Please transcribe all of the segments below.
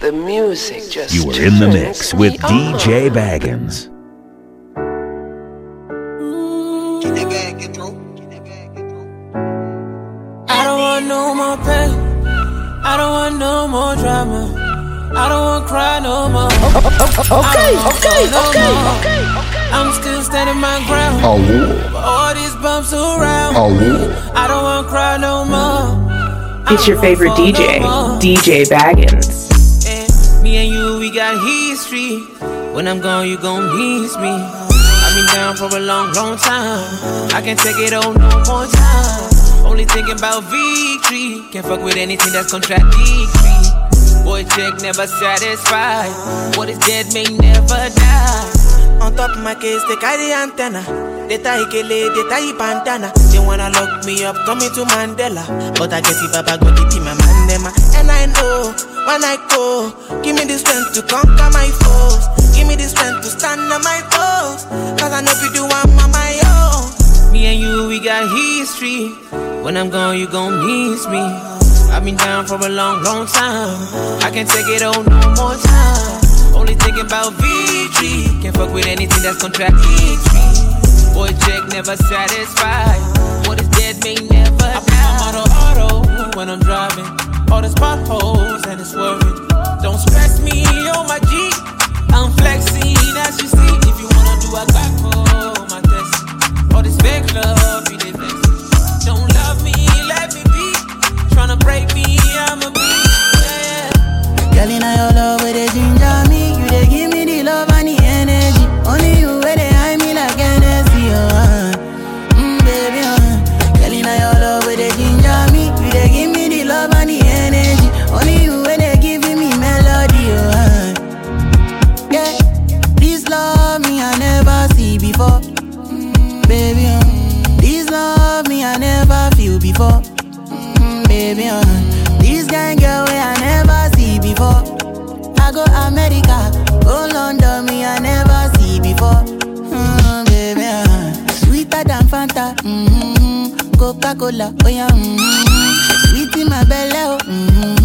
The music just You are in the mix with me DJ. Baggins. Get that bag, get through. Get that bag, get through. I don't want no more pain. I don't want no more drama. I don't want cry no more. Okay, okay, no okay, more. okay. I'm still standing my ground. Oh, yeah. All these bumps around. Oh, yeah. I don't want cry no more. It's your favorite DJ, no. DJ Baggins. We got history. When I'm gone, you gon' miss me. I've been down for a long, long time. I can't take it on no more time. Only thinking about victory. Can't fuck with anything that's contradictory. Boy, check never satisfied. What is dead may never die. On top of my case, they carry antenna. They tie kele, they tie pantana. They wanna lock me up, coming to Mandela. But I guess if Papa go to be my them. And I know when I go, give me the strength to conquer my foes. Give me the strength to stand on my toes. Cause I know if you do I'm on my own. Me and you, we got history. When I'm gone, you gon' miss me. I've been down for a long, long time. I can't take it on no more time. Only thinking about victory. Can't fuck with anything that's contradictory. Boy, check never satisfied. What is dead may never die. I put my auto auto when I'm driving. All these potholes and it's swerving. Don't stress me on my G. I'm flexing as you see. If you wanna do, a got for my test. All this fake love, you they vex. Don't love me, let me be. Tryna break me, I'ma be. Yeah. Girl, in your love, where they ginger London, me I never see before. Mm, baby, uh, sweeter than Fanta, mm-hmm. Coca Cola, oh yeah, mm-hmm. sweet in my belly, oh. Mm-hmm.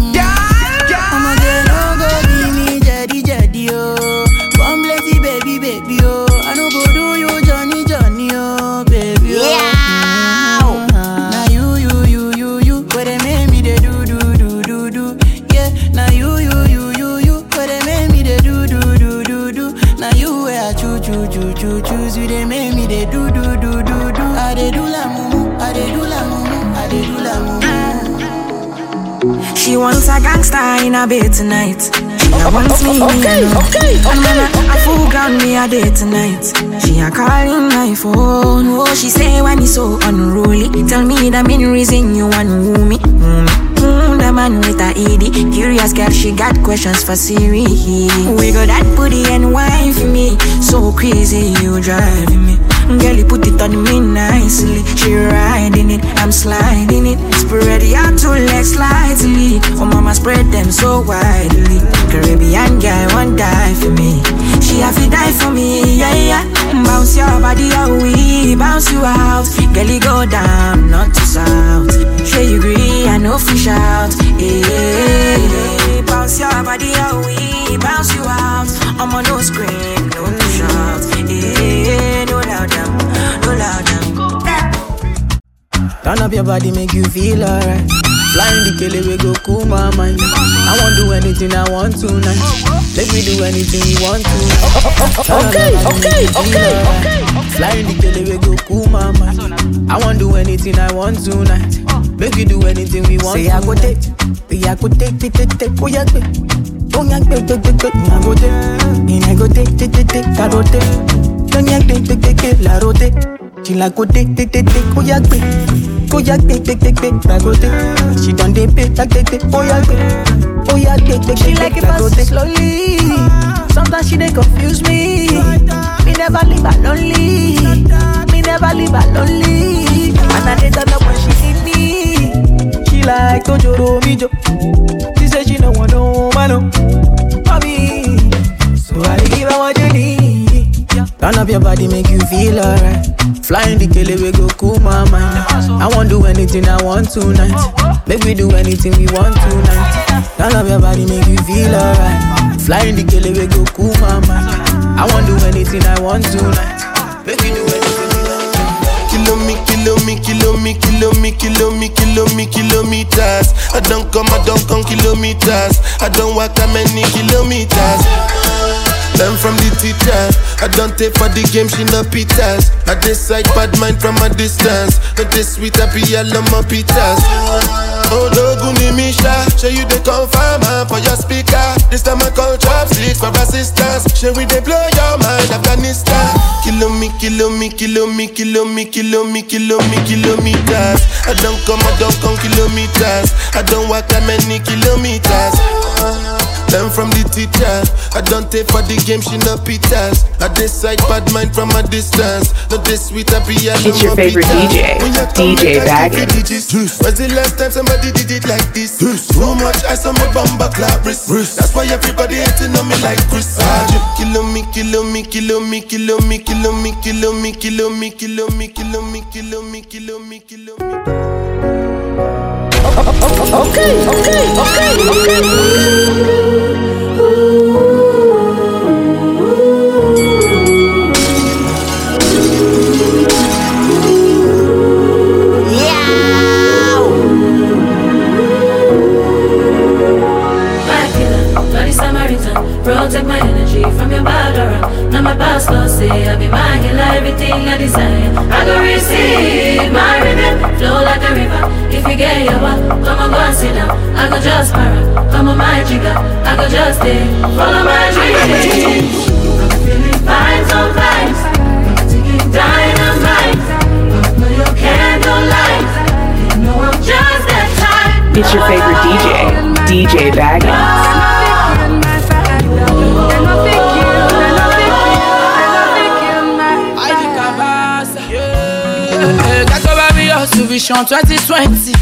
Gangster in a bed tonight. She a wants me, Okay, I know. okay, And man, okay, a, a full ground me a day tonight. She a calling my phone. Oh, she say why me so unruly. Tell me the main reason you want woo me. Mm, the man with a ED. Curious girl, she got questions for Siri. We got that booty and wine for me. So crazy, you driving me. Girl, you put it on me nicely. She riding it, I'm sliding it. Spread your two legs slightly. Oh, mama, spread them so widely. Caribbean girl, won't die for me. She have to die for me, yeah, yeah. Bounce your body out, we bounce you out. Girl, you go down, not to south. Sure you agree, I know fish out. Yeah, your body, make you feel alright. Flying the kele, we go cool my mind. I won't do anything I want tonight. Let me do anything you want to. Okay, okay, okay, okay. Flying the kele, we go cool my mind. I won't do anything I want tonight. Make you do anything we want. Say I go take, I go take, take, take, take, oh yeah. Oh yeah, take, take, take, take, I go take. And I go take, take, take, take, I go take. Don't yeah, take, take, take, take, la rote. She like go take, take, take, take, oh yeah. Oh yeah, take, take, take, take, take. She done dey pay, take, take, take, oh yeah, take. Oh yeah, take, take, She take, like take, it fast take. slowly. Sometimes she dey confuse me. Me never leave her lonely. Me never leave her lonely. And I turn up when she need me. She like Tojoro Mijo. She say she no want no man, no. For me, so I give her what you need. Turn up your body, make you feel alright. Flying the kele, we go cool my mind. I won't do anything I want tonight. Make we do anything we want tonight. Turn up your body, make you feel alright. Flying the kele, we go cool my mind. I won't do anything I want tonight. Make we do anything we want. Kilo me, kilo me, kilo me, kilo me, kilo me, kilo me, kilometers. I don't come, I don't come kilometers. I don't walk that many kilometers. Learn from the teacher. I don't take for the game, she no pitas. I decide bad mind from a distance. Not this sweet, I be all on my pitas. Oh, Doguni Misha, show you the confirm for your speaker. This time I call chopsticks for assistance. Show we they blow your mind, Afghanistan. Kilo me, kilo me, kilo me, kilo me, kilo me, kilo me, kilometers. I don't come, I don't come kilometers. I don't walk that many kilometers. Learn from the teacher. I don't take for the game, she no pitas. I decide bad mind from a distance. Not this sweet, I be all It's your favorite pitas. DJ, When you come, DJ make I give Baggins. digits. When's the last time somebody did it like this? Too much ice on my bumper clap wrist. That's why everybody hating on me like Chris. Kilo me, kilo me, kilo me, kilo me, kilo me, kilo me, kilo me, kilo me, kilo me, kilo me, kilo me, kilo me. Okay, okay, okay, okay. It's your favorite DJ, DJ Baggins. Vision 2020.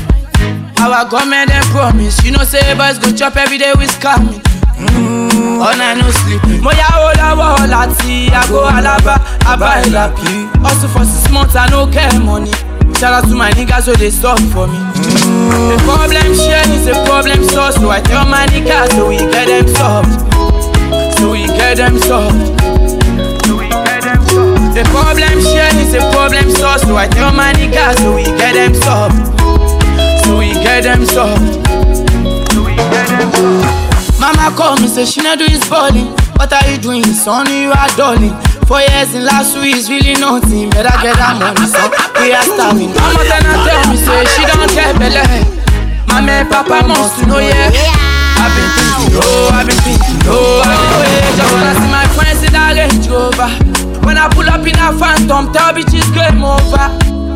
Our government dem promise, you know say boys go chop every day with scamming. Mm, all night no sleep. Mo ya o lọ́wọ́ láti àgọ́ Alaba, Aba Elapi. Hustle for six months, I no get money. Shout out to my niggas wey dey stop for me. The problem share is a problem solved, so I tell my niggas so we get them solved. So we get them solved. The problem share is a problem solved, so I tell my niggas so we get them solved. So we get them solved. Mama call me, say she not do his balling. What are you doing, son? You are darling. Four years in last week is really nothing. Better get that money, so we are starving. Mama then I tell me, say she don't get belly. Mama and Papa must know, yeah. I've been thinking, oh, I've been thinking, oh, I've been waiting. Just wanna see my friends in that Range Rover. When I pull up in a phantom, tell over.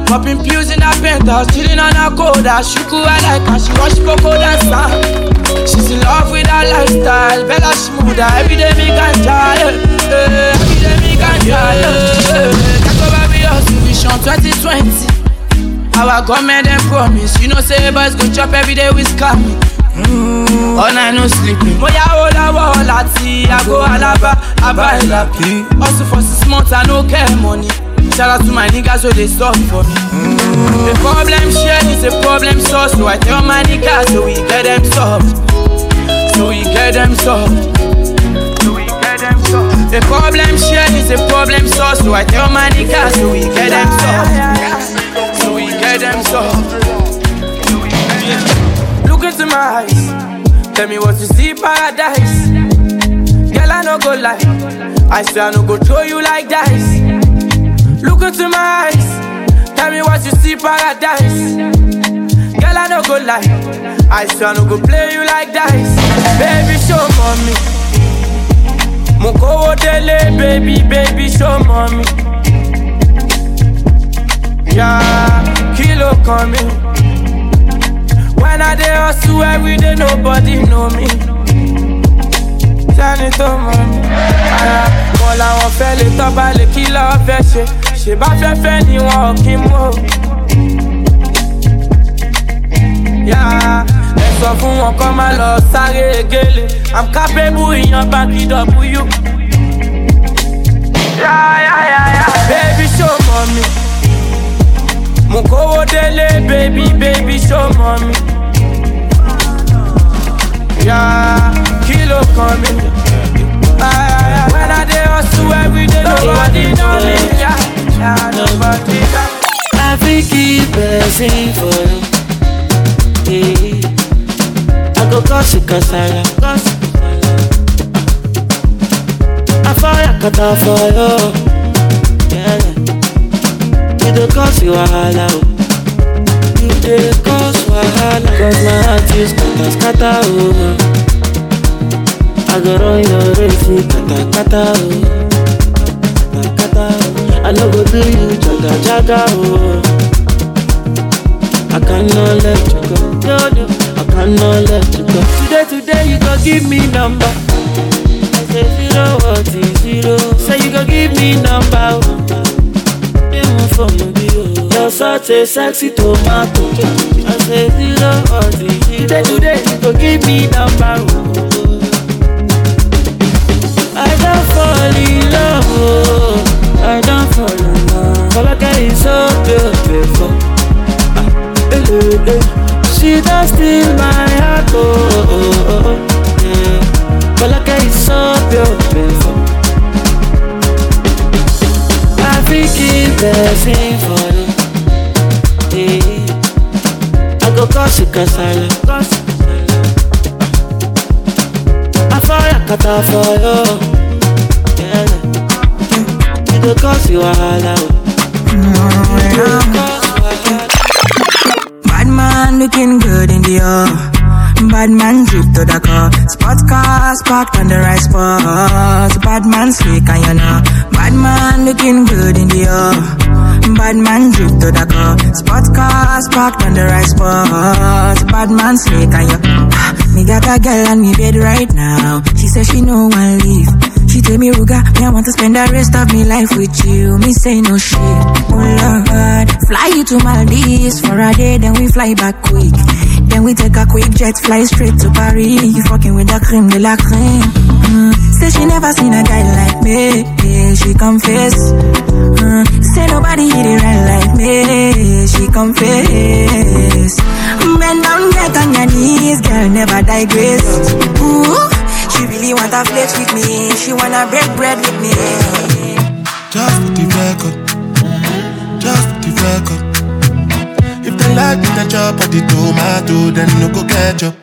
Popping pills in a penthouse, chilling on a coda. Shuku I like her, she wash cocoa dancer. She's in love with her lifestyle, Bella Shmurda. Every day me ganja, yeah, yeah. Every day me ganja, yeah. Over me hustle vision 2020. Our government dem promise, you know say boys go chop every day with scamming. Mm, all night no sleeping. Mo ya o lọ́wọ́ láti àgọ́ Alaba, Aba Elapi. Hustle for six months, I no care money. Shout out to my niggas so they stop for me. The problem share is a problem solved, so I tell my niggas so we get them solved. So we get them solved. So we get them solved. The problem share is a problem solved, so I tell my niggas so we get them solved. So we get them solved. Look into my eyes, tell me what you see paradise. Girl, I no go lie, I swear I no go throw you like dice. Look into my eyes, tell me what you see paradise. Girl, I no go lie, I I no go play you like dice. Baby, show mommy. Mo kówó délé, baby, baby, show mommy. Yeah, kilo coming. When I dey hustle every day, nobody know me. Sẹ́ni tó mọ̀ mí. Ara wọn làwọn fẹ́ lè tọ́ba lè kí lọ́ọ́ fẹ́. Ṣé bá fẹ́ fẹ́ ni wọn ò kí mú o. Ẹ sọ fún wọn kọ́ máa lọ sáré gélé. I'm capable ìyan báńkì W. Baby, show mommy. Mo kówó délé, baby, baby, show kan mi. Ah, yeah, yeah. When I dey hustle every day, nobody know me. Yeah, I fit keep. I go cause you kasala. I fire kata for you. You dey cause you wahala. You dey cause wahala. Cause my heart is kata kata oh. I go run kata oh. I no go do you jaga jaga oh. I cannot let you go, no no. I cannot let you go. Today today you go give me number. I say zero what is zero. Say you go give me number. Even for. You're such a sexy tomato. I say zero what is zero. Today today you go give me number. oh. I don't fall in love, oh. I don't fall in love. I get is so beautiful. Ah, eh, eh, eh. She does steal my heart, oh, oh, oh, oh. I get is so beautiful. I feel keep blessing for you. I go cause you kasala. I fire kata for on the right spot. Bad man slick and you know. Bad man looking good in the air. Bad man drip to the car. Spot cars parked on the right spot. Bad man slick and you. Ah, Me got a girl on me bed right now. She says she no one leave. She tell me, Ruga, me I want to spend the rest of me life with you. Me say no shit. Oh Lord, fly you to Maldives for a day, then we fly back quick. Then we take a quick jet, fly straight to Paris. You fucking with the creme de la creme. Mm. Say she never seen a guy like me. She confess. Mm. Say nobody hit it right like me. She confess. Bend down, get on your knees, girl, never digress. Ooh, she really want to flex with me. She wanna break bread with me. Just the record. Just the record. Like the chop or the tomato, then no go catch up.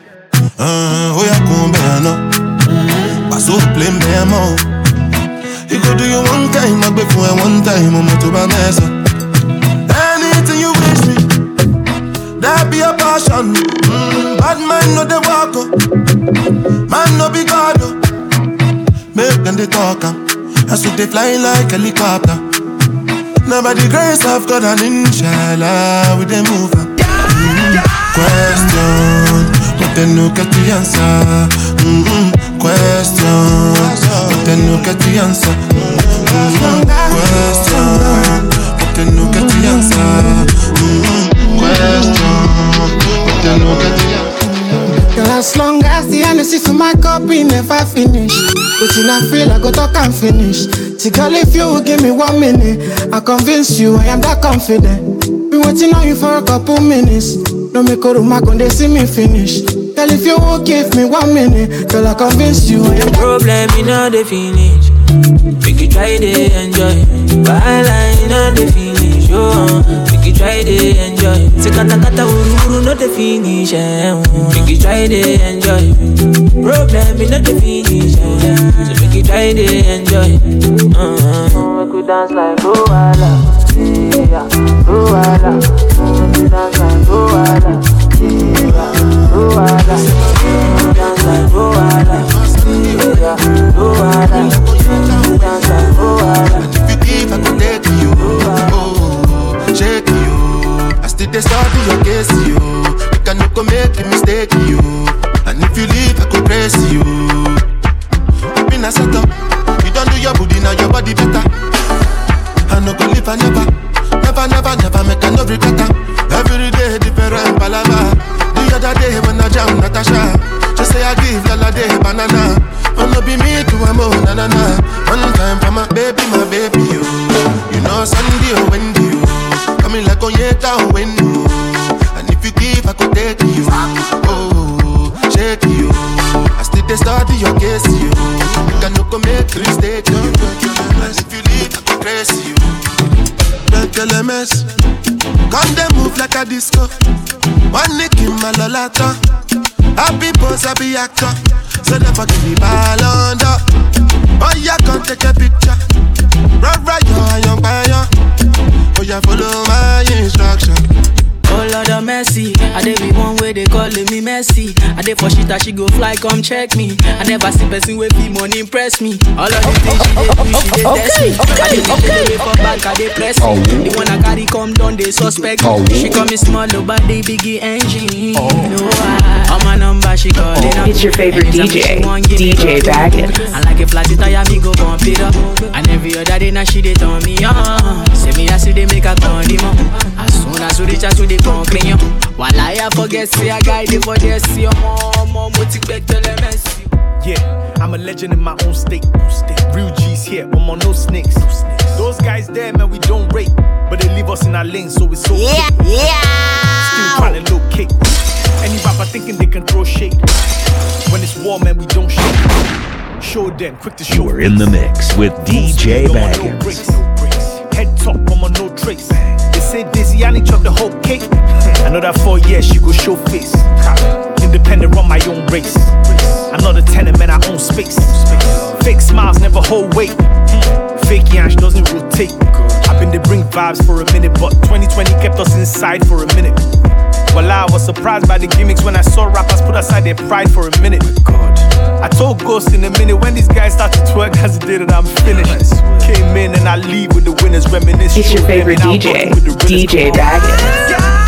Uh, oh yeah, come bear no. Pass over plain bear more. You go do you one time, I for you one time, I'm to my mess up. Anything you wish me, that be a passion. Mm, bad man no they walk up. Man no be God oh. Make them they talk am. As we they fly like helicopter. Now by the grace of God and inshallah we they move am. Question, no get the answer. Question, but then no get the answer. Question, but then no get the answer. Question, but then no get the answer. As long as the energy for my cup we never finish. But in I feel I go talk and finish. See, girl, if you give me one minute, I convince you I am that confident. Been waiting on you for a couple minutes. No make a room, they see me finish. Girl, if you won't give me one minute, girl, I convince you am Problem in all the finish. Make you try to enjoy. While I know the finish. Oh, make you try to enjoy. Say kata kata uru uru no the finish. Eh. oh. Make you try to enjoy. Problem in all the finish. Eh. So make you try to enjoy. Uh-huh. Make you dance like Luala. Yeah, Luala. Make you dance like You. And if you leave, I could you. You my baby, you. You know Sunday or Wendy, you. Coming like Onyeka or Wendy. And if you give, I could take you. Oh, shake you. I still they study your case, you. You can no make mistake, you. And if you leave, I could crazy you. Mess. Come they move like a disco. One nick in my lolata. Happy boss, happy actor. So never give me ball under. Oh, yeah, come take a picture. Right, yo, young fire. Oh, yeah, follow my instruction. Oh Lord of mercy, I dey be one way they calling me messy. I dey for shit that she go fly, come check me. I never see person with fee money impress me. All of the things she dey do, she dey test me. I dey need to dey for back, I dey press me. Oh. The one I carry come down, they suspect me. Oh. She call me small, oh, but they biggie engine. Oh, I, on my number she calling up. It's your favorite Anytime DJ, she want, give me DJ go. Baggins. I like a flat tire, me go bump it up. And every other day now she dey turn me on. Say me I see they make a turn him on. As soon reach out to the concrete, while I forget say I guide it for this, see your mom, mom, what you expect tell them messy. Yeah, I'm a legend in my own state. Real G's here, I'm on no snakes. Those guys there, man, we don't rate. But they leave us in our lane, so it's so yeah, yeah. Still trying to locate. Any rapper thinking they can throw shade. When it's war, man, we don't shake. Show them, quick to show. We're in the mix with DJ No Baggins. breaks, no. Head top, I'm on no trace. They say I need chop the whole cake. I know Another four years, she go show face. Independent, run my own race. i Another tenant, man, I own space. Fake smiles never hold weight. Fake yansh doesn't rotate. I've to bring vibes for a minute, but 2020 kept us inside for a minute. Well, I was surprised by the gimmicks when I saw rappers put aside their pride for a minute. God. I told Ghost in a minute when these guys start to twerk as they did it, I'm finished. Came in and I leave with the winners reminisce. It's your favorite DJ, rock with the realest. DJ Come on. Baggins.